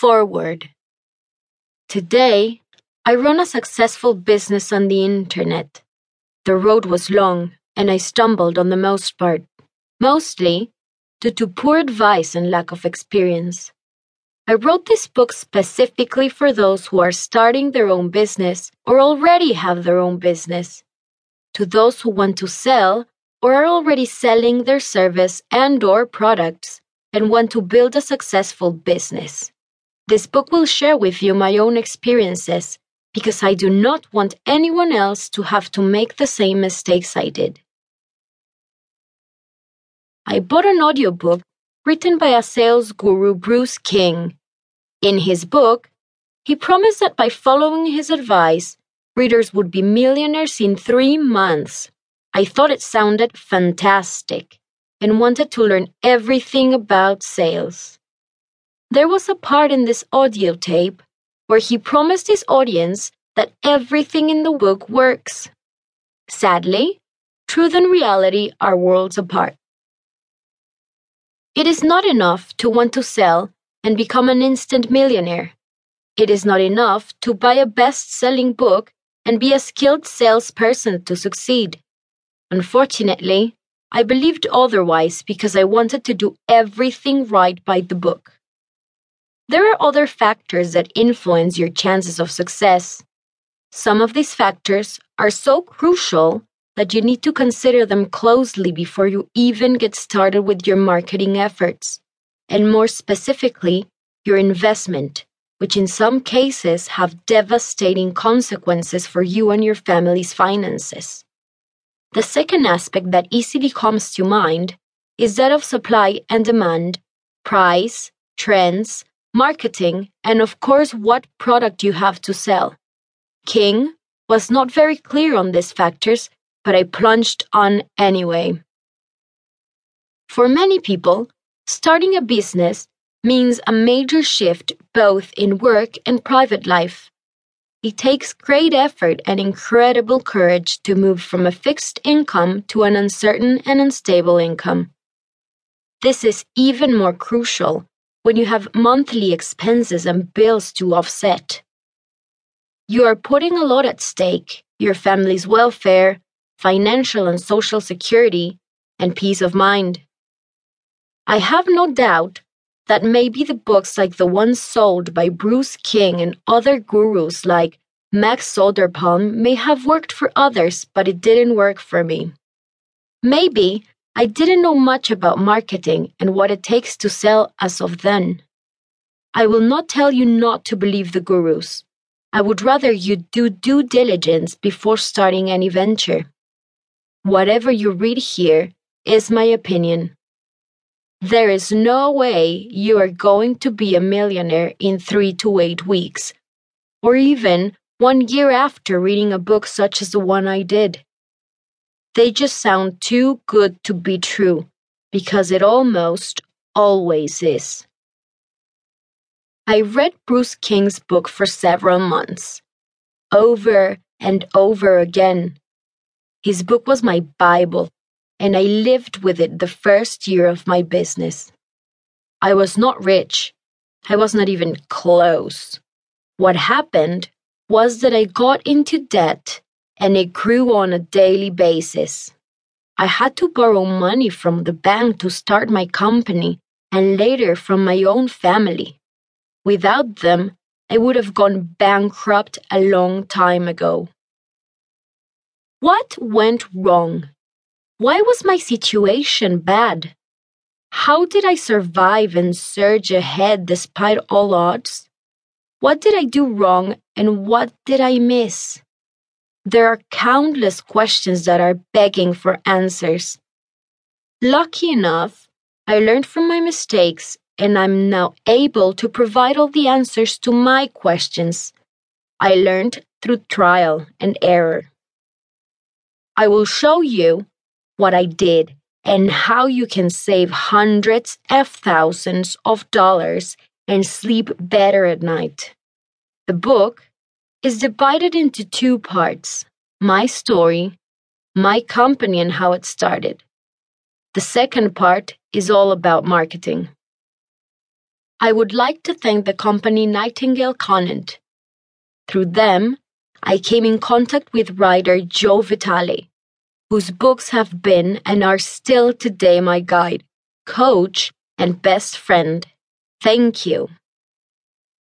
Foreword. Today, I run a successful business on the internet. The road was long, and I stumbled on the most part, mostly due to poor advice and lack of experience. I wrote this book specifically for those who are starting their own business or already have their own business, to those who want to sell or are already selling their service and or products and want to build a successful business. This book will share with you my own experiences because I do not want anyone else to have to make the same mistakes I did. I bought an audiobook written by a sales guru, Bruce King. In his book, he promised that by following his advice, readers would be millionaires in three months. I thought it sounded fantastic and wanted to learn everything about sales. There was a part in this audio tape where he promised his audience that everything in the book works. Sadly, truth and reality are worlds apart. It is not enough to want to sell and become an instant millionaire. It is not enough to buy a best selling book and be a skilled salesperson to succeed. Unfortunately, I believed otherwise because I wanted to do everything right by the book. There are other factors that influence your chances of success. Some of these factors are so crucial that you need to consider them closely before you even get started with your marketing efforts, and more specifically, your investment, which in some cases have devastating consequences for you and your family's finances. The second aspect that easily comes to mind is that of supply and demand, price, trends, marketing, and of course, what product you have to sell. King was not very clear on these factors, but I plunged on anyway. For many people, starting a business means a major shift both in work and private life. It takes great effort and incredible courage to move from a fixed income to an uncertain and unstable income. This is even more crucial when you have monthly expenses and bills to offset. You are putting a lot at stake your family's welfare, financial and social security, and peace of mind. I have no doubt that maybe the books like the ones sold by Bruce King and other gurus like Max Soderpalm may have worked for others, but it didn't work for me. Maybe I didn't know much about marketing and what it takes to sell as of then. I will not tell you not to believe the gurus. I would rather you do due diligence before starting any venture. Whatever you read here is my opinion. There is no way you are going to be a millionaire in three to eight weeks, or even one year after reading a book such as the one I did. They just sound too good to be true, because it almost always is. I read Bruce King's book for several months, over and over again. His book was my Bible and I lived with it the first year of my business. I was not rich. I was not even close. What happened was that I got into debt and it grew on a daily basis. I had to borrow money from the bank to start my company and later from my own family. Without them, I would have gone bankrupt a long time ago. What went wrong? Why was my situation bad? How did I survive and surge ahead despite all odds? What did I do wrong and what did I miss? There are countless questions that are begging for answers. Lucky enough, I learned from my mistakes and I'm now able to provide all the answers to my questions. I learned through trial and error. I will show you what I did and how you can save hundreds of thousands of dollars and sleep better at night. The book is divided into two parts my story, my company, and how it started. The second part is all about marketing. I would like to thank the company Nightingale Conant. Through them, I came in contact with writer Joe Vitale, whose books have been and are still today my guide, coach, and best friend. Thank you.